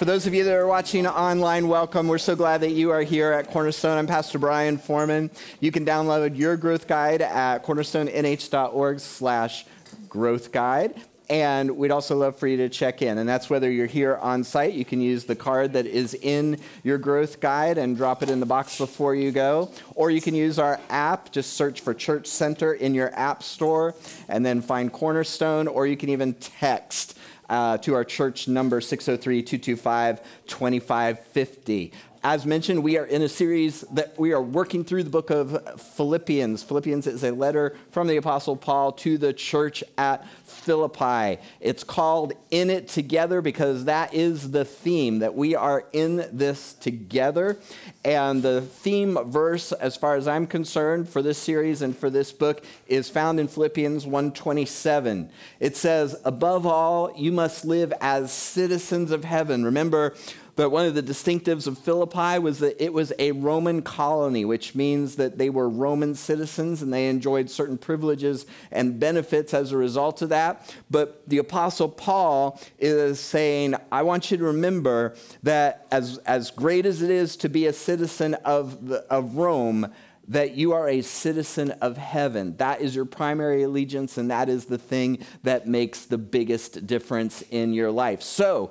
For those of you that are watching online, welcome. We're so glad that you are here at Cornerstone. I'm Pastor Brian Foreman. You can download your growth guide at cornerstonenh.org slash growth guide. And we'd also love for you to check in. And that's whether you're here on site, you can use the card that is in your growth guide and drop it in the box before you go. Or you can use our app, just search for Church Center in your app store and then find Cornerstone. Or you can even text uh, to our church number 603 225 2550. As mentioned, we are in a series that we are working through the book of Philippians. Philippians is a letter from the Apostle Paul to the church at Philippi. It's called In It Together because that is the theme, that we are in this together. And the theme verse, as far as I'm concerned, for this series and for this book is found in Philippians 127. It says, Above all, you must live as citizens of heaven. Remember, but one of the distinctives of Philippi was that it was a Roman colony, which means that they were Roman citizens and they enjoyed certain privileges and benefits as a result of that. But the Apostle Paul is saying, I want you to remember that as, as great as it is to be a citizen of, the, of Rome, that you are a citizen of heaven. That is your primary allegiance, and that is the thing that makes the biggest difference in your life. So,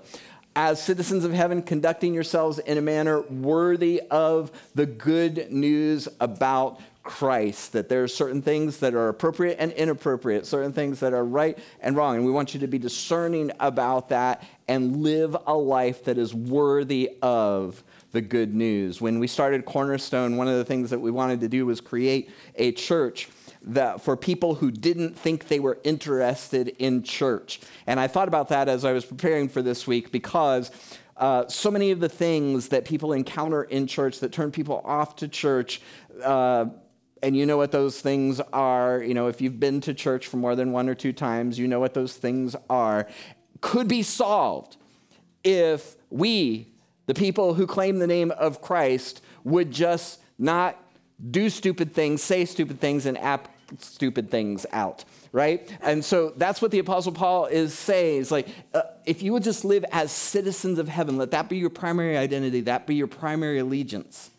as citizens of heaven, conducting yourselves in a manner worthy of the good news about Christ, that there are certain things that are appropriate and inappropriate, certain things that are right and wrong. And we want you to be discerning about that and live a life that is worthy of the good news. When we started Cornerstone, one of the things that we wanted to do was create a church that for people who didn't think they were interested in church. And I thought about that as I was preparing for this week because uh, so many of the things that people encounter in church that turn people off to church. Uh, and you know what those things are. You know, if you've been to church for more than one or two times, you know what those things are. Could be solved if we, the people who claim the name of Christ, would just not do stupid things, say stupid things, and act stupid things out, right? And so that's what the Apostle Paul is saying. It's like, uh, if you would just live as citizens of heaven, let that be your primary identity, that be your primary allegiance,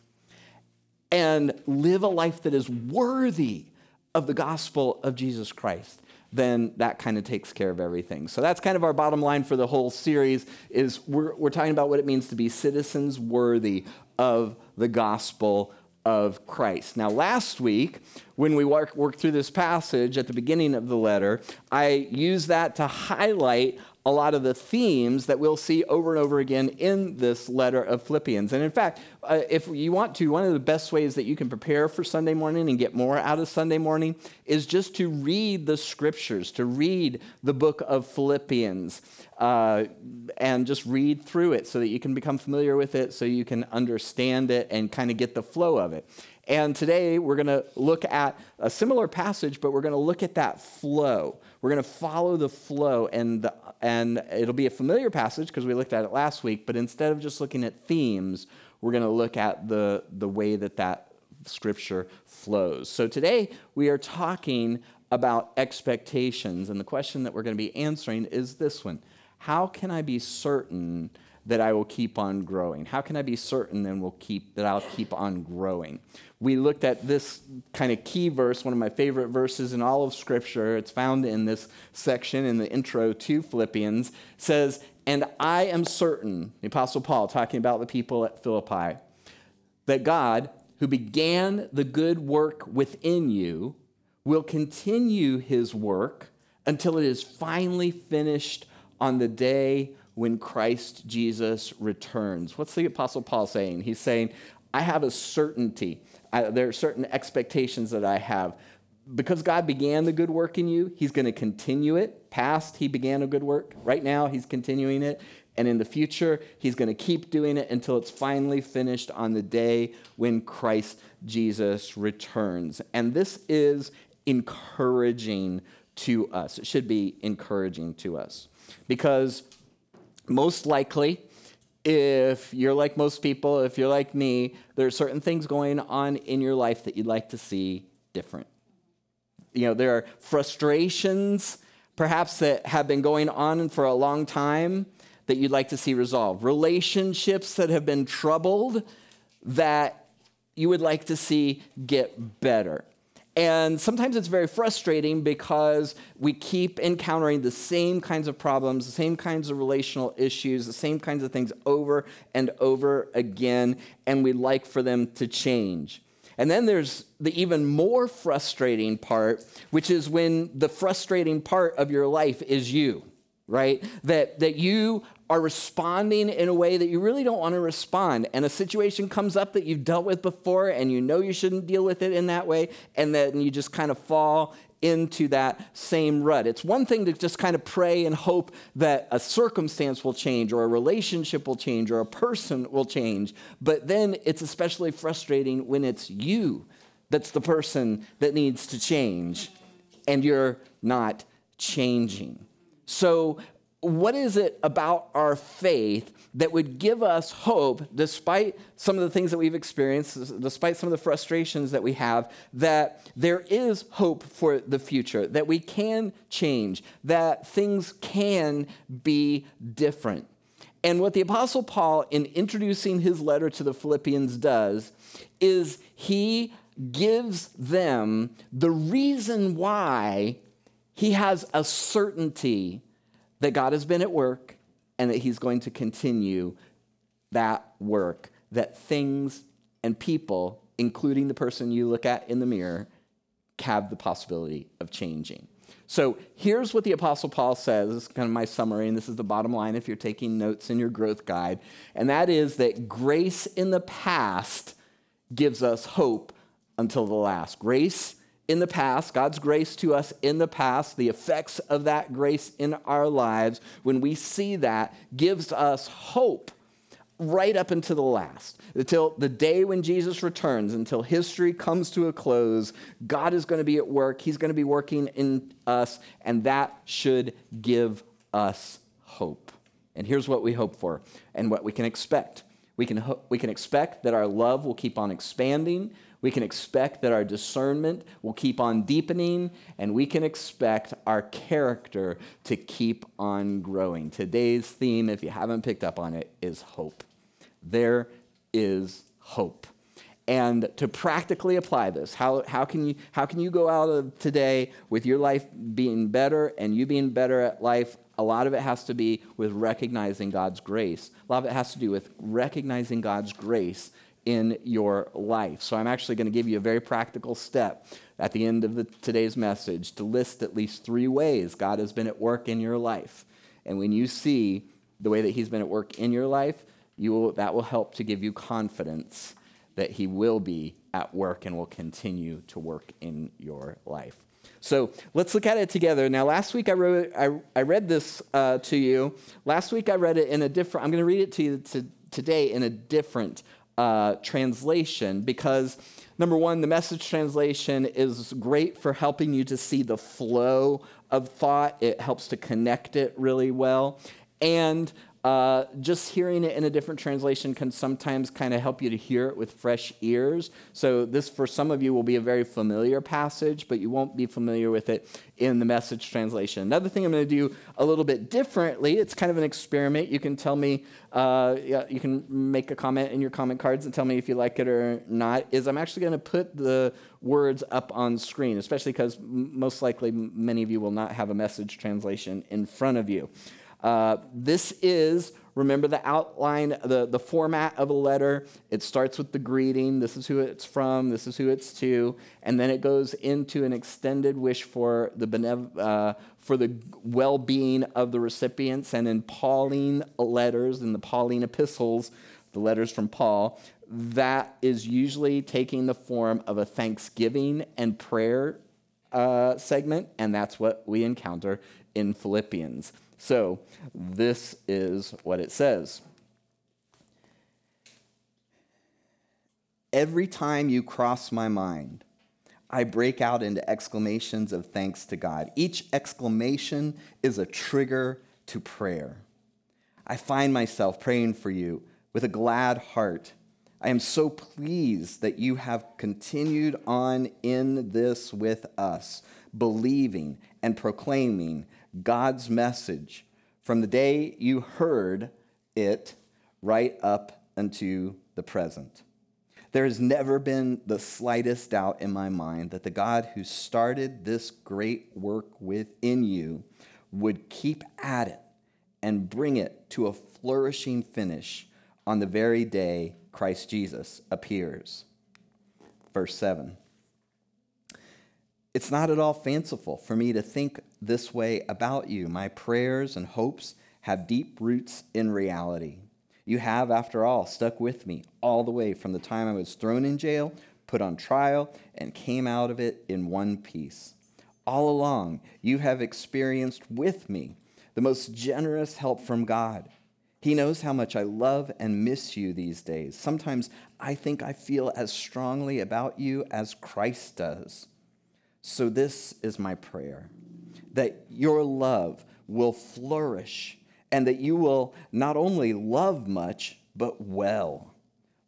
and live a life that is worthy of the gospel of Jesus Christ then that kind of takes care of everything. So that's kind of our bottom line for the whole series is we're, we're talking about what it means to be citizens worthy of the gospel of Christ. Now, last week, when we worked work through this passage at the beginning of the letter, I used that to highlight a lot of the themes that we'll see over and over again in this letter of Philippians. And in fact, uh, if you want to, one of the best ways that you can prepare for Sunday morning and get more out of Sunday morning is just to read the scriptures, to read the book of Philippians, uh, and just read through it so that you can become familiar with it, so you can understand it and kind of get the flow of it. And today we're going to look at a similar passage, but we're going to look at that flow. We're going to follow the flow, and, the, and it'll be a familiar passage because we looked at it last week, but instead of just looking at themes, we're going to look at the, the way that that scripture flows. So today we are talking about expectations, and the question that we're going to be answering is this one How can I be certain? That I will keep on growing? How can I be certain then will keep that I'll keep on growing? We looked at this kind of key verse, one of my favorite verses in all of scripture. It's found in this section in the intro to Philippians. It says, "And I am certain," the apostle Paul talking about the people at Philippi, that God, who began the good work within you, will continue his work until it is finally finished on the day when Christ Jesus returns. What's the Apostle Paul saying? He's saying, I have a certainty. I, there are certain expectations that I have. Because God began the good work in you, He's going to continue it. Past, He began a good work. Right now, He's continuing it. And in the future, He's going to keep doing it until it's finally finished on the day when Christ Jesus returns. And this is encouraging to us. It should be encouraging to us because most likely, if you're like most people, if you're like me, there are certain things going on in your life that you'd like to see different. You know, there are frustrations perhaps that have been going on for a long time that you'd like to see resolved, relationships that have been troubled that you would like to see get better. And sometimes it's very frustrating because we keep encountering the same kinds of problems, the same kinds of relational issues, the same kinds of things over and over again, and we'd like for them to change. And then there's the even more frustrating part, which is when the frustrating part of your life is you, right? That, that you are responding in a way that you really don't want to respond. And a situation comes up that you've dealt with before and you know you shouldn't deal with it in that way. And then you just kind of fall into that same rut. It's one thing to just kind of pray and hope that a circumstance will change or a relationship will change or a person will change. But then it's especially frustrating when it's you that's the person that needs to change and you're not changing. So what is it about our faith that would give us hope, despite some of the things that we've experienced, despite some of the frustrations that we have, that there is hope for the future, that we can change, that things can be different? And what the Apostle Paul, in introducing his letter to the Philippians, does is he gives them the reason why he has a certainty that God has been at work and that He's going to continue that work, that things and people, including the person you look at in the mirror, have the possibility of changing. So here's what the Apostle Paul says. This is kind of my summary, and this is the bottom line if you're taking notes in your growth guide. And that is that grace in the past gives us hope until the last. Grace in the past, God's grace to us in the past, the effects of that grace in our lives, when we see that, gives us hope right up until the last. Until the day when Jesus returns, until history comes to a close, God is going to be at work. He's going to be working in us, and that should give us hope. And here's what we hope for and what we can expect. We can, ho- we can expect that our love will keep on expanding we can expect that our discernment will keep on deepening, and we can expect our character to keep on growing. Today's theme, if you haven't picked up on it, is hope. There is hope. And to practically apply this, how, how, can you, how can you go out of today with your life being better and you being better at life? A lot of it has to be with recognizing God's grace. A lot of it has to do with recognizing God's grace in your life. So I'm actually going to give you a very practical step at the end of the, today's message to list at least three ways God has been at work in your life. And when you see the way that He's been at work in your life, you will, that will help to give you confidence that He will be at work and will continue to work in your life. So let's look at it together. Now, last week I, wrote, I, I read this uh, to you. Last week I read it in a different, I'm going to read it to you to, today in a different uh, translation because number one, the message translation is great for helping you to see the flow of thought, it helps to connect it really well. And uh, just hearing it in a different translation can sometimes kind of help you to hear it with fresh ears. So, this for some of you will be a very familiar passage, but you won't be familiar with it in the message translation. Another thing I'm going to do a little bit differently, it's kind of an experiment. You can tell me, uh, you can make a comment in your comment cards and tell me if you like it or not, is I'm actually going to put the words up on screen, especially because most likely many of you will not have a message translation in front of you. Uh, this is, remember the outline, the, the format of a letter. It starts with the greeting. This is who it's from. This is who it's to. And then it goes into an extended wish for the, benev- uh, for the well being of the recipients. And in Pauline letters, in the Pauline epistles, the letters from Paul, that is usually taking the form of a thanksgiving and prayer uh, segment, and that's what we encounter in Philippians. So, this is what it says. Every time you cross my mind, I break out into exclamations of thanks to God. Each exclamation is a trigger to prayer. I find myself praying for you with a glad heart. I am so pleased that you have continued on in this with us, believing and proclaiming God's message from the day you heard it right up unto the present. There has never been the slightest doubt in my mind that the God who started this great work within you would keep at it and bring it to a flourishing finish on the very day Christ Jesus appears. Verse 7. It's not at all fanciful for me to think this way about you. My prayers and hopes have deep roots in reality. You have, after all, stuck with me all the way from the time I was thrown in jail, put on trial, and came out of it in one piece. All along, you have experienced with me the most generous help from God. He knows how much I love and miss you these days. Sometimes I think I feel as strongly about you as Christ does. So, this is my prayer that your love will flourish and that you will not only love much, but well.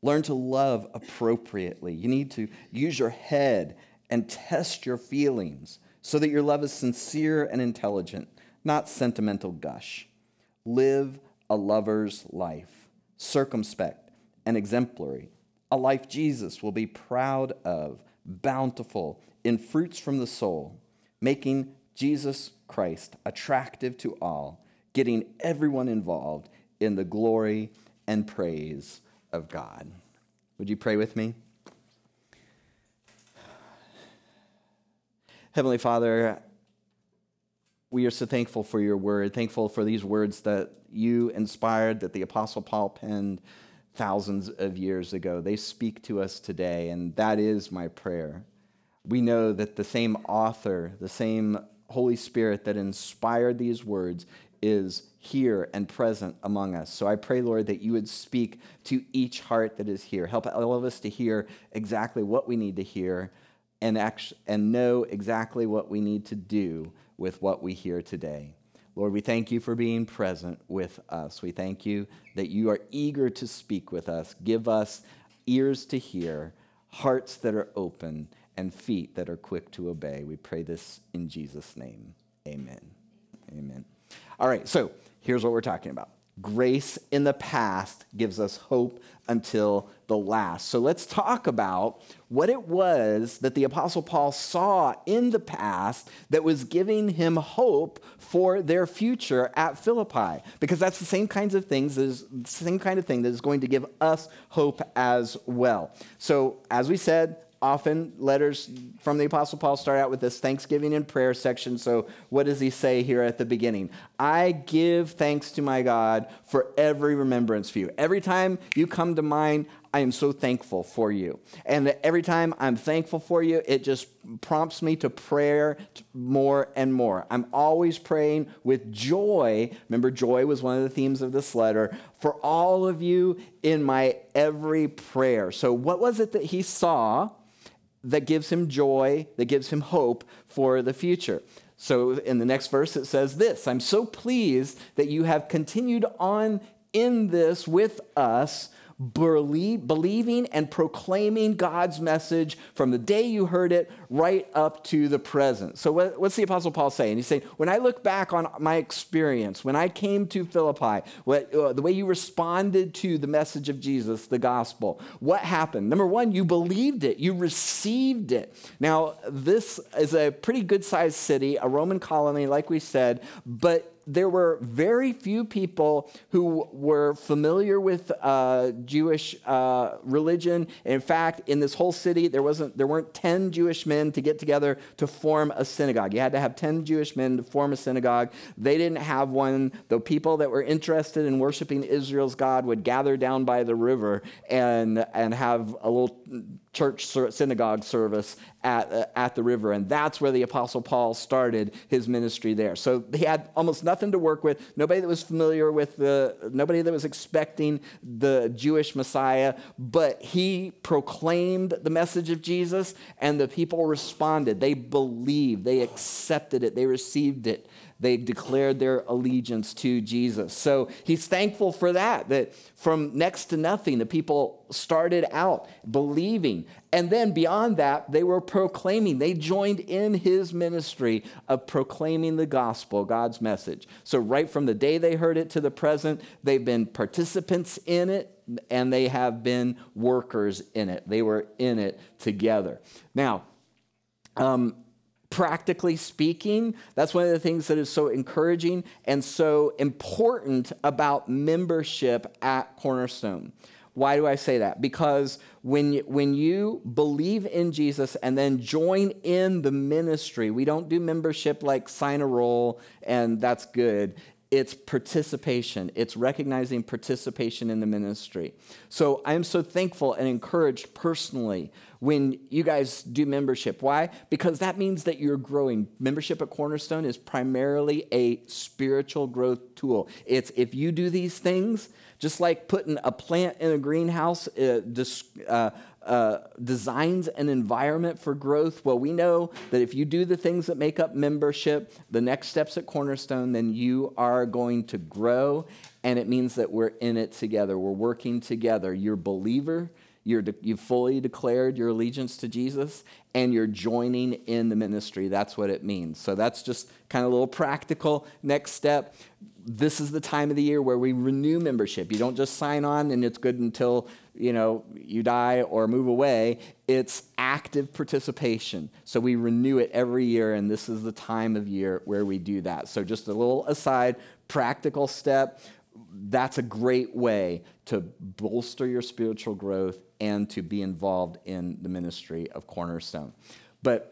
Learn to love appropriately. You need to use your head and test your feelings so that your love is sincere and intelligent, not sentimental gush. Live a lover's life, circumspect and exemplary, a life Jesus will be proud of, bountiful in fruits from the soul, making Jesus Christ attractive to all, getting everyone involved in the glory and praise of God. Would you pray with me? Heavenly Father, we are so thankful for your word, thankful for these words that you inspired, that the Apostle Paul penned thousands of years ago. They speak to us today, and that is my prayer. We know that the same author, the same Holy Spirit that inspired these words is here and present among us. So I pray, Lord, that you would speak to each heart that is here. Help all of us to hear exactly what we need to hear and, act- and know exactly what we need to do with what we hear today. Lord, we thank you for being present with us. We thank you that you are eager to speak with us. Give us ears to hear, hearts that are open, and feet that are quick to obey. We pray this in Jesus' name. Amen. Amen. All right, so here's what we're talking about grace in the past gives us hope until the last. So let's talk about what it was that the Apostle Paul saw in the past that was giving him hope for their future at Philippi, because that's the same kinds of things, the same kind of thing that is going to give us hope as well. So, as we said, often letters from the Apostle Paul start out with this thanksgiving and prayer section. So, what does he say here at the beginning? I give thanks to my God for every remembrance for you. Every time you come to mind, I am so thankful for you. And every time I'm thankful for you, it just prompts me to prayer more and more. I'm always praying with joy. Remember, joy was one of the themes of this letter for all of you in my every prayer. So, what was it that he saw? That gives him joy, that gives him hope for the future. So in the next verse, it says this I'm so pleased that you have continued on in this with us believing and proclaiming God's message from the day you heard it right up to the present. So, what, what's the Apostle Paul saying? He's saying, when I look back on my experience, when I came to Philippi, what, uh, the way you responded to the message of Jesus, the gospel, what happened? Number one, you believed it, you received it. Now, this is a pretty good sized city, a Roman colony, like we said, but there were very few people who were familiar with uh, Jewish uh, religion. In fact, in this whole city, there wasn't there weren't ten Jewish men to get together to form a synagogue. You had to have ten Jewish men to form a synagogue. They didn't have one. The people that were interested in worshiping Israel's God would gather down by the river and and have a little church synagogue service at, uh, at the river. And that's where the Apostle Paul started his ministry there. So he had almost nothing to work with, nobody that was familiar with the, nobody that was expecting the Jewish Messiah, but he proclaimed the message of Jesus and the people responded. They believed, they accepted it, they received it they declared their allegiance to Jesus. So he's thankful for that, that from next to nothing, the people started out believing. And then beyond that, they were proclaiming. They joined in his ministry of proclaiming the gospel, God's message. So, right from the day they heard it to the present, they've been participants in it and they have been workers in it. They were in it together. Now, um, practically speaking, that's one of the things that is so encouraging and so important about membership at Cornerstone. Why do I say that? Because when you, when you believe in Jesus and then join in the ministry, we don't do membership like sign a roll and that's good it's participation. It's recognizing participation in the ministry. So I'm so thankful and encouraged personally when you guys do membership. Why? Because that means that you're growing. Membership at Cornerstone is primarily a spiritual growth tool. It's if you do these things, just like putting a plant in a greenhouse, uh, uh, uh, designs an environment for growth? Well, we know that if you do the things that make up membership, the next steps at Cornerstone, then you are going to grow. And it means that we're in it together. We're working together. You're believer. De- you've fully declared your allegiance to Jesus and you're joining in the ministry. That's what it means. So that's just kind of a little practical next step this is the time of the year where we renew membership. You don't just sign on and it's good until, you know, you die or move away. It's active participation. So we renew it every year and this is the time of year where we do that. So just a little aside, practical step. That's a great way to bolster your spiritual growth and to be involved in the ministry of Cornerstone. But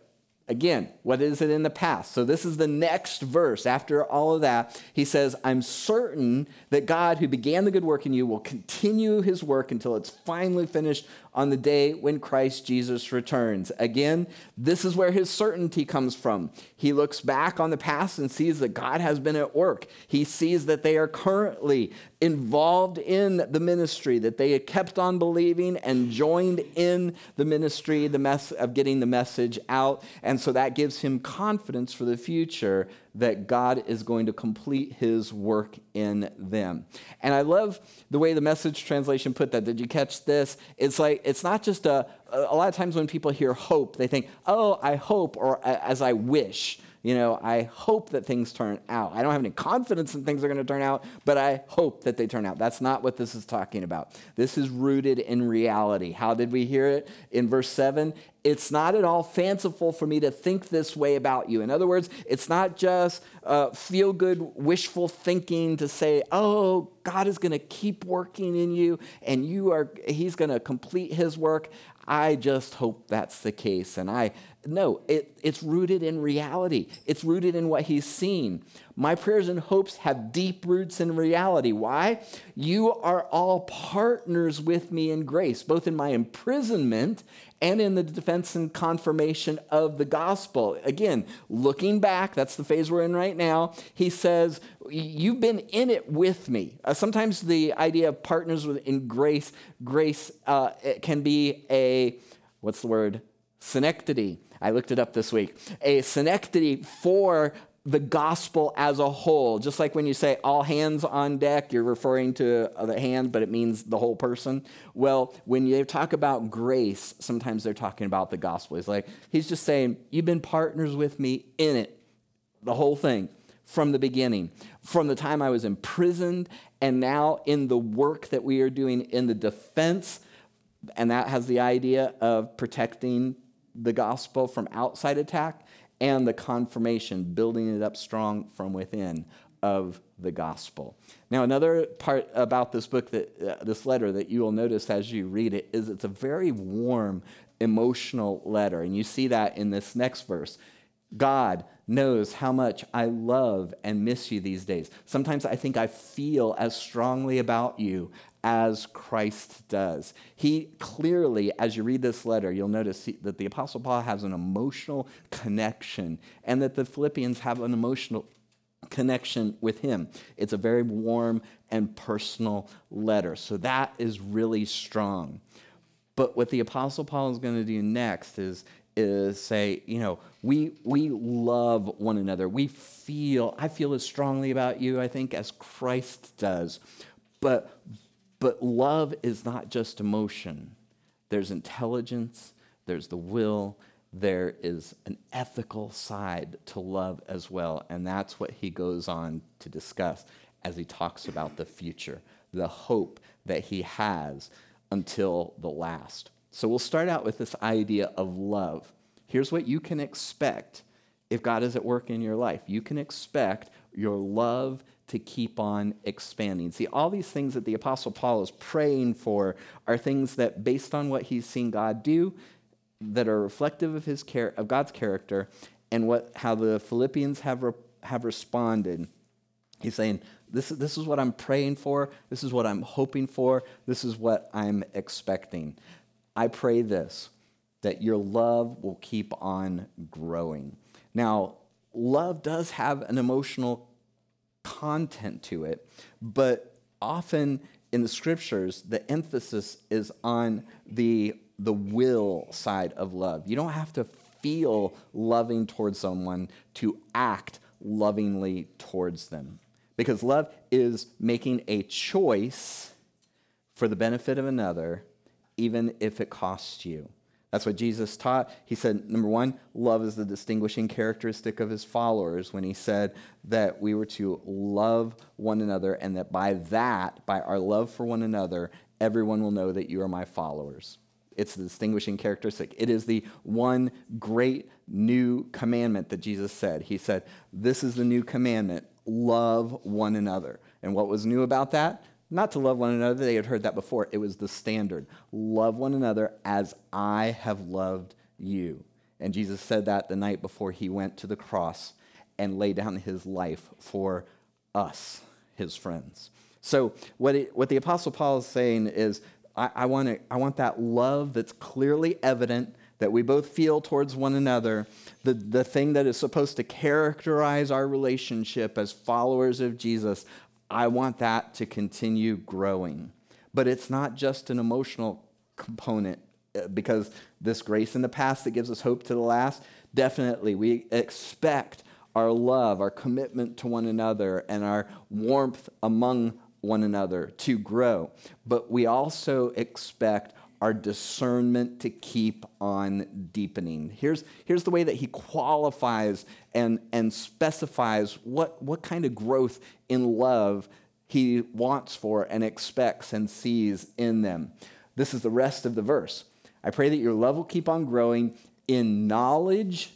Again, what is it in the past? So, this is the next verse. After all of that, he says, I'm certain that God, who began the good work in you, will continue his work until it's finally finished on the day when Christ Jesus returns. Again, this is where his certainty comes from. He looks back on the past and sees that God has been at work. He sees that they are currently involved in the ministry, that they had kept on believing and joined in the ministry the mess of getting the message out. And so that gives him confidence for the future that God is going to complete his work in them. And I love the way the message translation put that. Did you catch this? It's like, it's not just a, a lot of times when people hear hope, they think, oh, I hope, or as I wish. You know, I hope that things turn out. I don't have any confidence in things are going to turn out, but I hope that they turn out. That's not what this is talking about. This is rooted in reality. How did we hear it? In verse 7, it's not at all fanciful for me to think this way about you. In other words, it's not just uh, feel good, wishful thinking to say, oh, God is going to keep working in you and you are, he's going to complete his work. I just hope that's the case. And I, no, it, it's rooted in reality. It's rooted in what he's seen. My prayers and hopes have deep roots in reality. Why? You are all partners with me in grace, both in my imprisonment and in the defense and confirmation of the gospel. Again, looking back, that's the phase we're in right now. He says, You've been in it with me. Uh, sometimes the idea of partners in grace, grace uh, can be a, what's the word? Synecdoche. I looked it up this week. A synecdoche for the gospel as a whole. Just like when you say all hands on deck, you're referring to the hand, but it means the whole person. Well, when you talk about grace, sometimes they're talking about the gospel. He's like, he's just saying, You've been partners with me in it, the whole thing, from the beginning, from the time I was imprisoned, and now in the work that we are doing in the defense. And that has the idea of protecting the gospel from outside attack and the confirmation, building it up strong from within of the gospel. Now, another part about this book, that uh, this letter that you will notice as you read it, is it's a very warm, emotional letter. And you see that in this next verse. God knows how much I love and miss you these days. Sometimes I think I feel as strongly about you as Christ does. He clearly, as you read this letter, you'll notice that the Apostle Paul has an emotional connection and that the Philippians have an emotional connection with him. It's a very warm and personal letter. So that is really strong. But what the Apostle Paul is going to do next is, is say, you know, we, we love one another. We feel, I feel as strongly about you, I think, as Christ does. But, but love is not just emotion. there's intelligence, there's the will, there is an ethical side to love as well. And that's what he goes on to discuss as he talks about the future, the hope that he has until the last. So we'll start out with this idea of love. Here's what you can expect if God is at work in your life. You can expect your love to keep on expanding. See, all these things that the Apostle Paul is praying for are things that, based on what he's seen God do, that are reflective of, his char- of God's character and what, how the Philippians have, re- have responded. He's saying, this this is what I'm praying for. This is what I'm hoping for. This is what I'm expecting. I pray this that your love will keep on growing. Now, love does have an emotional content to it, but often in the scriptures, the emphasis is on the, the will side of love. You don't have to feel loving towards someone to act lovingly towards them. Because love is making a choice for the benefit of another, even if it costs you. That's what Jesus taught. He said, number one, love is the distinguishing characteristic of his followers when he said that we were to love one another and that by that, by our love for one another, everyone will know that you are my followers. It's the distinguishing characteristic. It is the one great new commandment that Jesus said. He said, This is the new commandment love one another. And what was new about that? Not to love one another. They had heard that before. It was the standard. Love one another as I have loved you. And Jesus said that the night before he went to the cross and laid down his life for us, his friends. So, what, it, what the Apostle Paul is saying is, I, I, want I want that love that's clearly evident, that we both feel towards one another, the, the thing that is supposed to characterize our relationship as followers of Jesus. I want that to continue growing. But it's not just an emotional component uh, because this grace in the past that gives us hope to the last, definitely we expect our love, our commitment to one another, and our warmth among one another to grow. But we also expect our discernment to keep on deepening. Here's, here's the way that he qualifies and, and specifies what, what kind of growth in love he wants for and expects and sees in them. This is the rest of the verse. I pray that your love will keep on growing in knowledge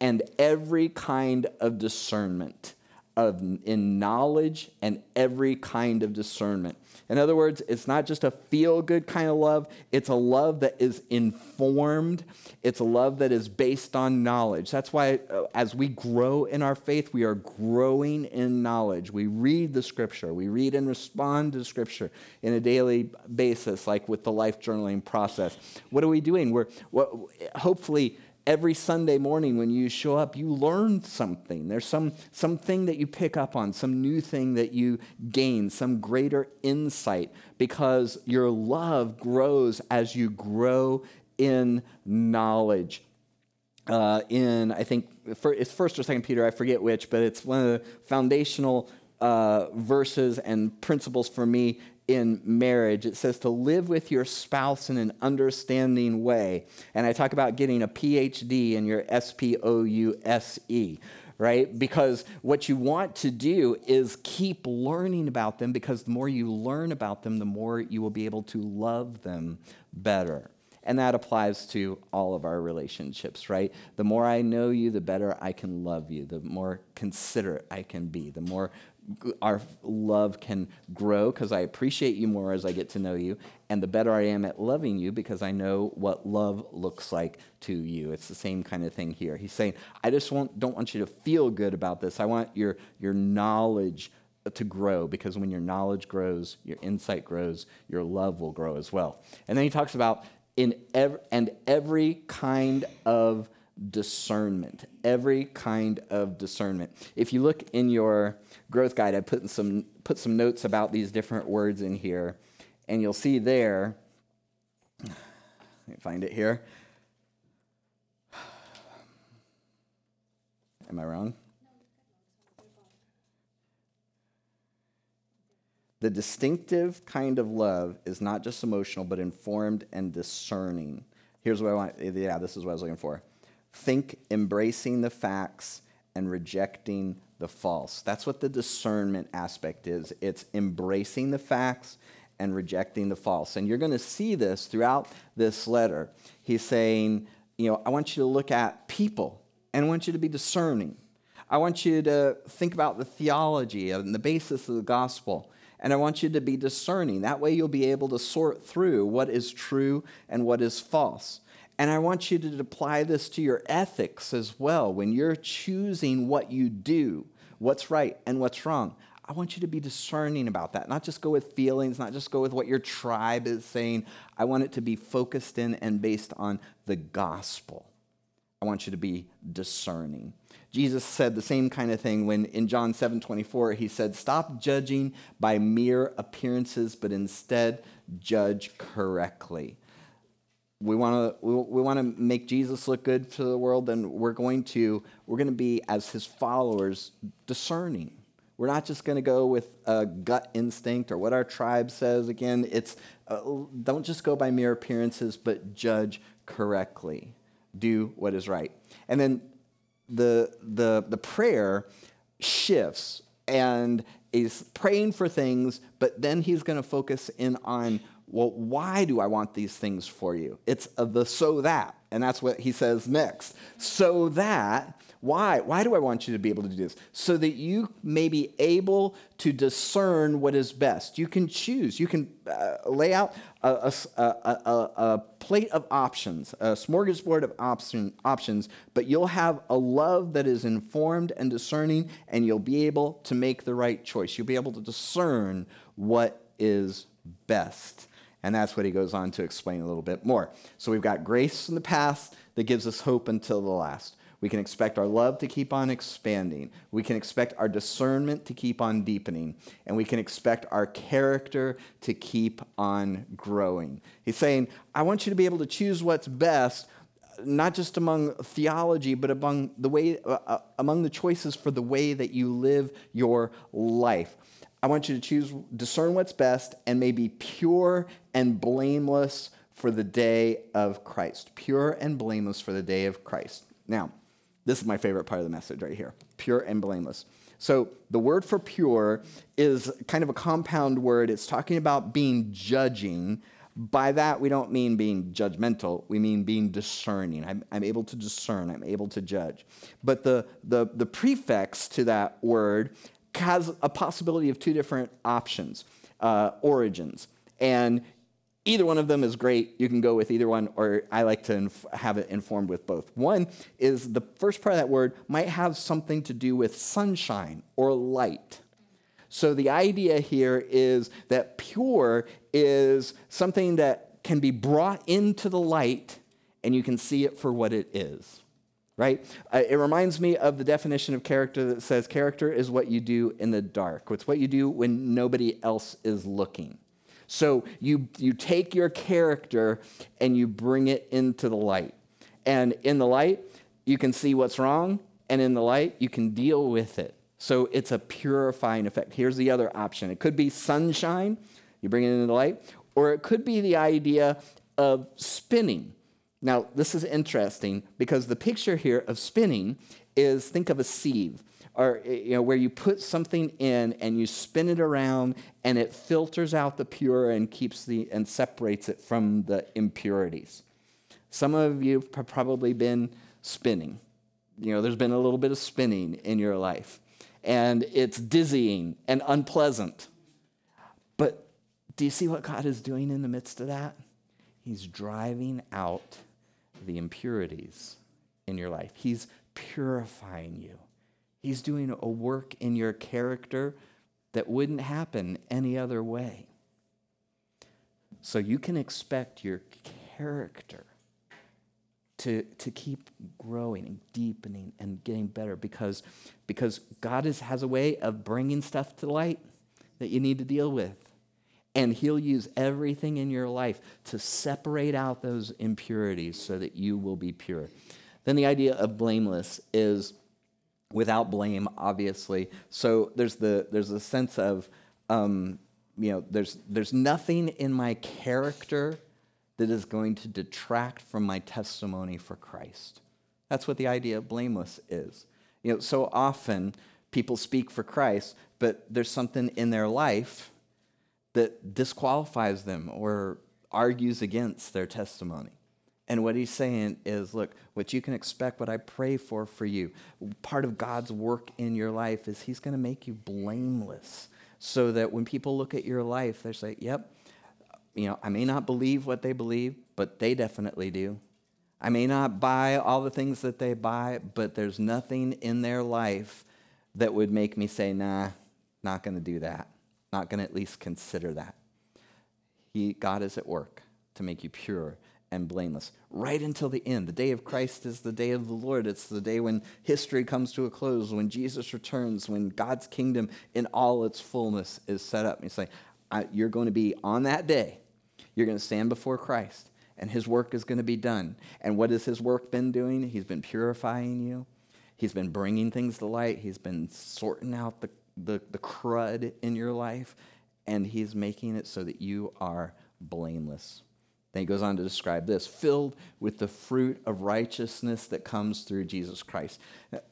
and every kind of discernment. Of, in knowledge and every kind of discernment. In other words, it's not just a feel good kind of love, it's a love that is informed, it's a love that is based on knowledge. That's why, uh, as we grow in our faith, we are growing in knowledge. We read the scripture, we read and respond to scripture in a daily basis, like with the life journaling process. What are we doing? We're what, hopefully every Sunday morning when you show up, you learn something. There's some something that you pick up on, some new thing that you gain, some greater insight because your love grows as you grow in knowledge. Uh, in I think it's first or second Peter, I forget which, but it's one of the foundational uh, verses and principles for me in marriage. It says to live with your spouse in an understanding way. And I talk about getting a PhD in your S P O U S E, right? Because what you want to do is keep learning about them because the more you learn about them, the more you will be able to love them better. And that applies to all of our relationships, right? The more I know you, the better I can love you, the more considerate I can be, the more our love can grow because I appreciate you more as I get to know you, and the better I am at loving you because I know what love looks like to you. It's the same kind of thing here. He's saying, I just want, don't want you to feel good about this. I want your, your knowledge to grow because when your knowledge grows, your insight grows, your love will grow as well. And then he talks about in ev- and every kind of discernment, every kind of discernment. If you look in your growth guide, I put some, put some notes about these different words in here, and you'll see there, let me find it here. Am I wrong? The distinctive kind of love is not just emotional, but informed and discerning. Here's what I want. Yeah, this is what I was looking for. Think embracing the facts and rejecting the false. That's what the discernment aspect is. It's embracing the facts and rejecting the false. And you're going to see this throughout this letter. He's saying, you know, I want you to look at people and I want you to be discerning. I want you to think about the theology and the basis of the gospel. And I want you to be discerning. That way, you'll be able to sort through what is true and what is false. And I want you to apply this to your ethics as well. When you're choosing what you do, what's right and what's wrong, I want you to be discerning about that. Not just go with feelings, not just go with what your tribe is saying. I want it to be focused in and based on the gospel. I want you to be discerning. Jesus said the same kind of thing when in John 7 24, he said, Stop judging by mere appearances, but instead judge correctly. We want to we, we want to make Jesus look good to the world, then we're going to we're going to be as his followers discerning. We're not just going to go with a gut instinct or what our tribe says. Again, it's uh, don't just go by mere appearances, but judge correctly. Do what is right. And then the, the, the prayer shifts and is praying for things, but then he's going to focus in on, well, why do I want these things for you? It's the so that. And that's what he says next. So that why? Why do I want you to be able to do this? So that you may be able to discern what is best. You can choose. You can uh, lay out a, a, a, a, plate of options, a smorgasbord of option, options, but you'll have a love that is informed and discerning, and you'll be able to make the right choice. You'll be able to discern what is best. And that's what he goes on to explain a little bit more. So we've got grace in the past that gives us hope until the last. We can expect our love to keep on expanding. We can expect our discernment to keep on deepening. And we can expect our character to keep on growing. He's saying, I want you to be able to choose what's best, not just among theology, but among the, way, uh, uh among the choices for the way that you live your life. I want you to choose, discern what's best, and may be pure and blameless for the day of Christ. Pure and blameless for the day of Christ. Now, this is my favorite part of the message right here pure and blameless. So, the word for pure is kind of a compound word. It's talking about being judging. By that, we don't mean being judgmental, we mean being discerning. I'm, I'm able to discern, I'm able to judge. But the, the, the prefix to that word has a possibility of two different options, uh, origins. And Either one of them is great. You can go with either one, or I like to inf- have it informed with both. One is the first part of that word might have something to do with sunshine or light. So the idea here is that pure is something that can be brought into the light and you can see it for what it is. Right? Uh, it reminds me of the definition of character that says character is what you do in the dark. It's what you do when nobody else is looking. So you, you take your character and you bring it into the light. And in the light, you can see what's wrong, and in the light, you can deal with it. So it's a purifying effect. Here's the other option it could be sunshine, you bring it into the light, or it could be the idea of spinning. Now, this is interesting because the picture here of spinning is think of a sieve or eh, you know where you put something in and you spin it around and it filters out the pure and keeps the and separates it from the impurities. Some of you have probably been spinning. You know there's been a little bit of spinning in your life and it's dizzying and unpleasant. But do you see what god is doing in the midst of that? He's driving out the impurities in your life he's purifying you He's doing a work in your character that wouldn't happen any other way. So you can expect your character to, to keep growing and deepening and getting better because, because God is, has a way of bringing stuff to light that you need to deal with. And He'll use everything in your life to separate out those impurities so that you will be pure. Then the idea of blameless is without blame, obviously. So there's the there's a sense of um, you know, there's, there's nothing in my character that is going to detract from my testimony for Christ. That's what the idea of blameless is. You know, so often people speak for Christ, but there's something in their life that disqualifies them or argues against their testimony. And what he's saying is, look, what you can expect, what I pray for for you, part of God's work in your life is he's going to make you blameless so that when people look at your life, they say, yep, you know, I may not believe what they believe, but they definitely do. I may not buy all the things that they buy, but there's nothing in their life that would make me say, nah, not going to do that. Not going to at least consider that. He, God is at work to make you pure and blameless right until the end. The day of Christ is the day of the Lord. It's the day when history comes to a close, when Jesus returns, when God's kingdom in all its fullness is set up. And like, You're going to be on that day, you're going to stand before Christ, and his work is going to be done. And what has his work been doing? He's been purifying you, he's been bringing things to light, he's been sorting out the, the, the crud in your life, and he's making it so that you are blameless. Then he goes on to describe this filled with the fruit of righteousness that comes through Jesus Christ.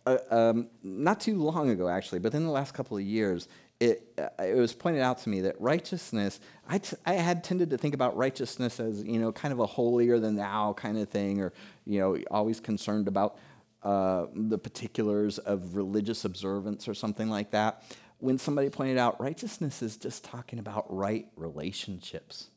Uh, um, not too long ago, actually, but in the last couple of years, it, uh, it was pointed out to me that righteousness, I, t- I had tended to think about righteousness as, you know, kind of a holier than thou kind of thing, or, you know, always concerned about uh, the particulars of religious observance or something like that. When somebody pointed out righteousness is just talking about right relationships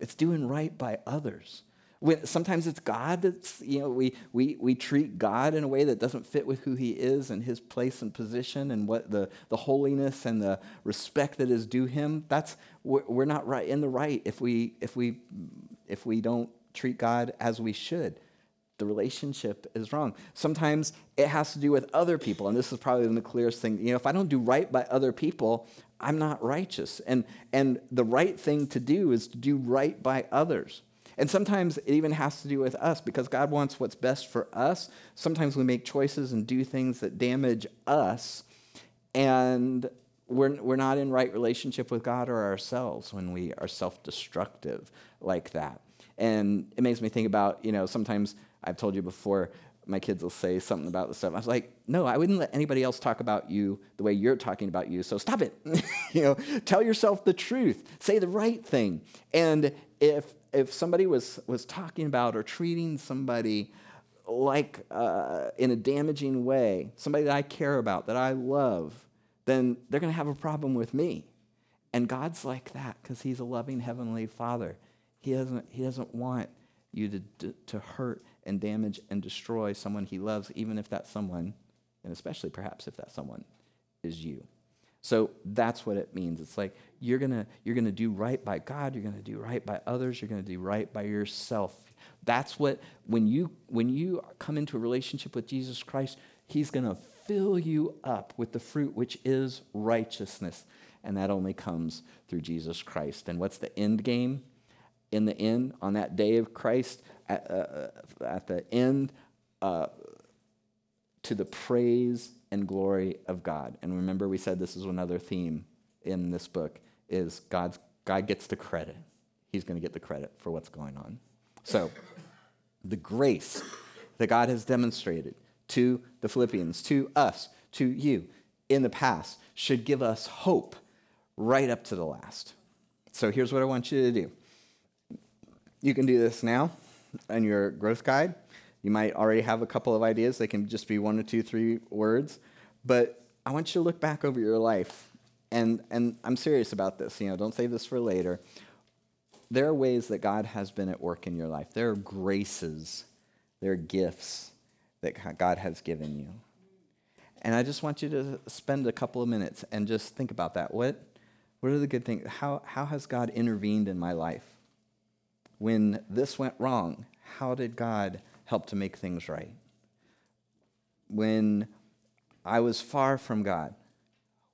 it's doing right by others. When, sometimes it's God that's, you know, we, we, we treat God in a way that doesn't fit with who he is and his place and position and what the, the holiness and the respect that is due him. That's, we're, we're not right in the right if we, if we, if we don't treat God as we should. The relationship is wrong. Sometimes it has to do with other people, and this is probably the clearest thing. You know, if I don't do right by other people, I'm not righteous. And, and the right thing to do is to do right by others. And sometimes it even has to do with us because God wants what's best for us. Sometimes we make choices and do things that damage us, and we're, we're not in right relationship with God or ourselves when we are self destructive like that. And it makes me think about, you know, sometimes I've told you before, my kids will say something about the stuff. I was like, no, I wouldn't let anybody else talk about you the way you're talking about you. So stop it. you know, tell yourself the truth. Say the right thing. And if if somebody was was talking about or treating somebody like uh, in a damaging way, somebody that I care about, that I love, then they're going to have a problem with me. And God's like that because He's a loving heavenly Father. He doesn't He doesn't want you to, to, to hurt and damage and destroy someone he loves, even if that someone, and especially perhaps if that someone is you. So that's what it means. It's like you're gonna you're gonna do right by God. You're gonna do right by others. You're gonna do right by yourself. That's what when you when you come into a relationship with Jesus Christ, He's gonna fill you up with the fruit which is righteousness, and that only comes through Jesus Christ. And what's the end game? In the end, on that day of Christ, at, uh, at the end uh, to the praise and glory of God. And remember, we said this is another theme in this book is God's, God gets the credit. He's going to get the credit for what's going on. So, the grace that God has demonstrated to the Philippians, to us, to you in the past should give us hope right up to the last. So, here's what I want you to do. You can do this now in your growth guide. You might already have a couple of ideas. They can just be one or two, three words. But I want you to look back over your life. And, and I'm serious about this. You know, don't save this for later. There are ways that God has been at work in your life. There are graces, there are gifts that God has given you. And I just want you to spend a couple of minutes and just think about that. What, what are the good things? How, how has God intervened in my life? When this went wrong, how did God help to make things right? When I was far from God,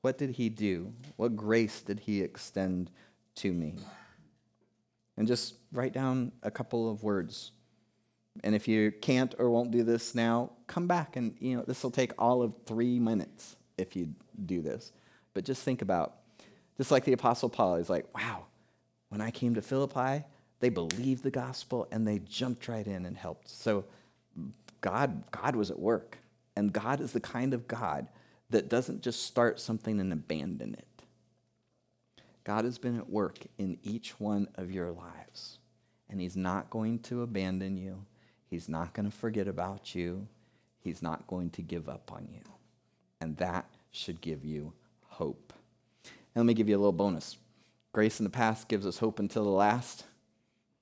what did He do? What grace did He extend to me? And just write down a couple of words. And if you can't or won't do this now, come back and, you know, this will take all of three minutes if you do this. But just think about Just like the Apostle Paul, he's like, wow, when I came to Philippi, they believed the gospel and they jumped right in and helped. So God, God was at work. And God is the kind of God that doesn't just start something and abandon it. God has been at work in each one of your lives. And He's not going to abandon you. He's not going to forget about you. He's not going to give up on you. And that should give you hope. And let me give you a little bonus. Grace in the past gives us hope until the last.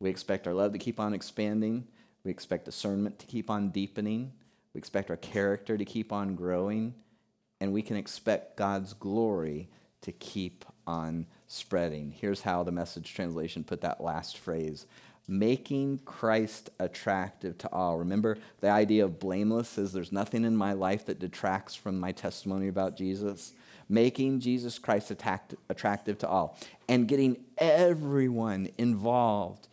We expect our love to keep on expanding. We expect discernment to keep on deepening. We expect our character to keep on growing. And we can expect God's glory to keep on spreading. Here's how the message translation put that last phrase making Christ attractive to all. Remember, the idea of blameless is there's nothing in my life that detracts from my testimony about Jesus. Making Jesus Christ attractive to all and getting everyone involved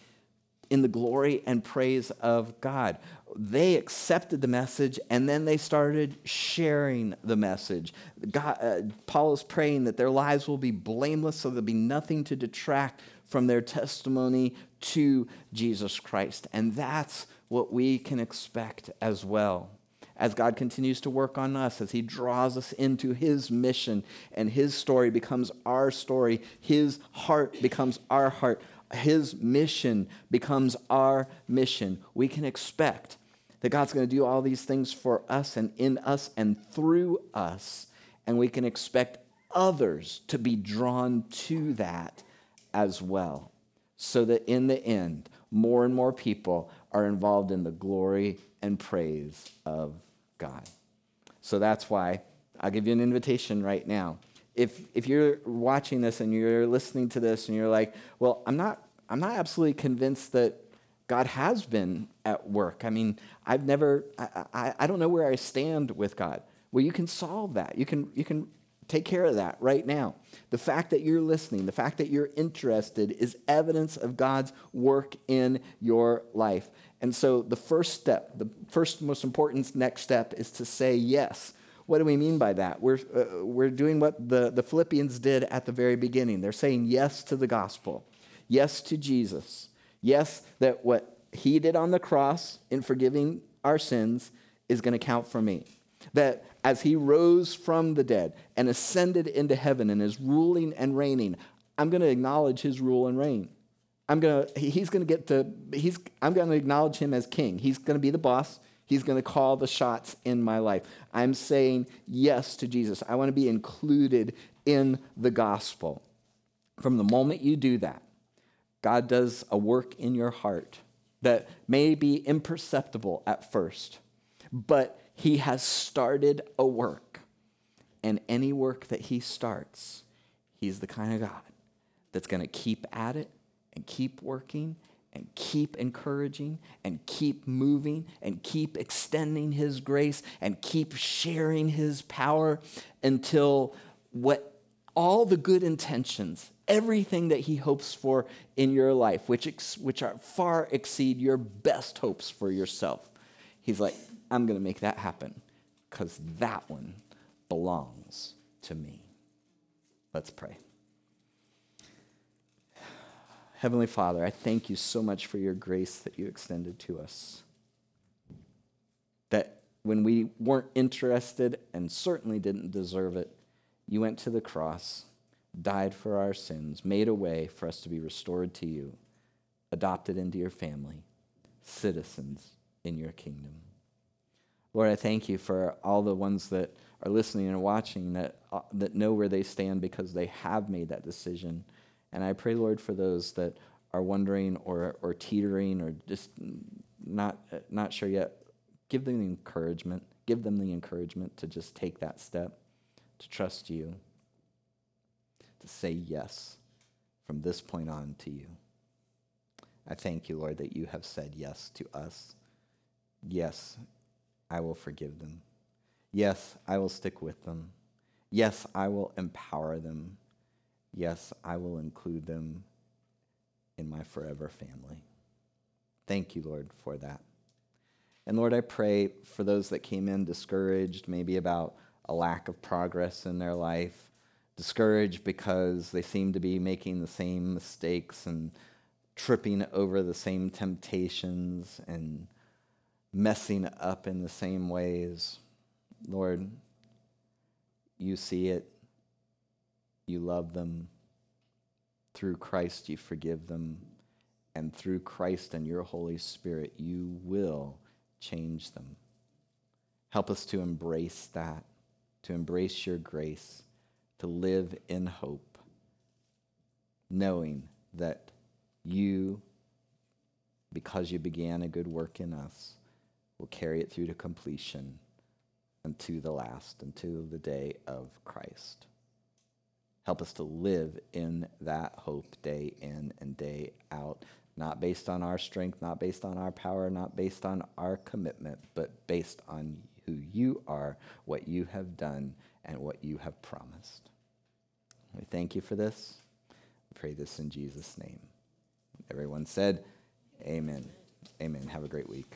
in the glory and praise of God. They accepted the message and then they started sharing the message. God, uh, Paul is praying that their lives will be blameless so there'll be nothing to detract from their testimony to Jesus Christ. And that's what we can expect as well. As God continues to work on us, as He draws us into His mission, and His story becomes our story, His heart becomes our heart, His mission becomes our mission, we can expect that God's going to do all these things for us and in us and through us. And we can expect others to be drawn to that as well so that in the end, more and more people are involved in the glory and praise of God. So that's why I'll give you an invitation right now. If, if you're watching this and you're listening to this and you're like, well, I'm not, I'm not absolutely convinced that God has been at work. I mean, I've never, I, I, I don't know where I stand with God. Well, you can solve that. You can, you can Take care of that right now. The fact that you're listening, the fact that you're interested is evidence of God's work in your life. And so the first step, the first most important next step is to say yes. What do we mean by that? We're, uh, we're doing what the, the Philippians did at the very beginning. They're saying yes to the gospel, yes to Jesus, yes that what he did on the cross in forgiving our sins is going to count for me. That as he rose from the dead and ascended into heaven and is ruling and reigning, I'm going to acknowledge his rule and reign. I'm going to, he's going to get to, he's, I'm going to acknowledge him as king. He's going to be the boss. He's going to call the shots in my life. I'm saying yes to Jesus. I want to be included in the gospel. From the moment you do that, God does a work in your heart that may be imperceptible at first, but he has started a work. And any work that he starts, he's the kind of God that's going to keep at it and keep working and keep encouraging and keep moving and keep extending his grace and keep sharing his power until what all the good intentions everything that he hopes for in your life which, ex, which are far exceed your best hopes for yourself he's like I'm going to make that happen because that one belongs to me. Let's pray. Heavenly Father, I thank you so much for your grace that you extended to us. That when we weren't interested and certainly didn't deserve it, you went to the cross, died for our sins, made a way for us to be restored to you, adopted into your family, citizens in your kingdom. Lord, I thank you for all the ones that are listening and watching that, uh, that know where they stand because they have made that decision. And I pray, Lord, for those that are wondering or, or teetering or just not, not sure yet, give them the encouragement. Give them the encouragement to just take that step, to trust you, to say yes from this point on to you. I thank you, Lord, that you have said yes to us. Yes, I will forgive them. Yes, I will stick with them. Yes, I will empower them. Yes, I will include them in my forever family. Thank you, Lord, for that. And Lord, I pray for those that came in discouraged, maybe about a lack of progress in their life, discouraged because they seem to be making the same mistakes and tripping over the same temptations and messing up in the same ways. Lord, you see it. You love them. Through Christ, you forgive them. And through Christ and your Holy Spirit, you will change them. Help us to embrace that, to embrace your grace, to live in hope, knowing that you, because you began a good work in us, will carry it through to completion unto the last, until the day of Christ. Help us to live in that hope day in and day out, not based on our strength, not based on our power, not based on our commitment, but based on who you are, what you have done, and what you have promised. We thank you for this. We pray this in Jesus' name. Everyone said, Amen. Amen. Have a great week.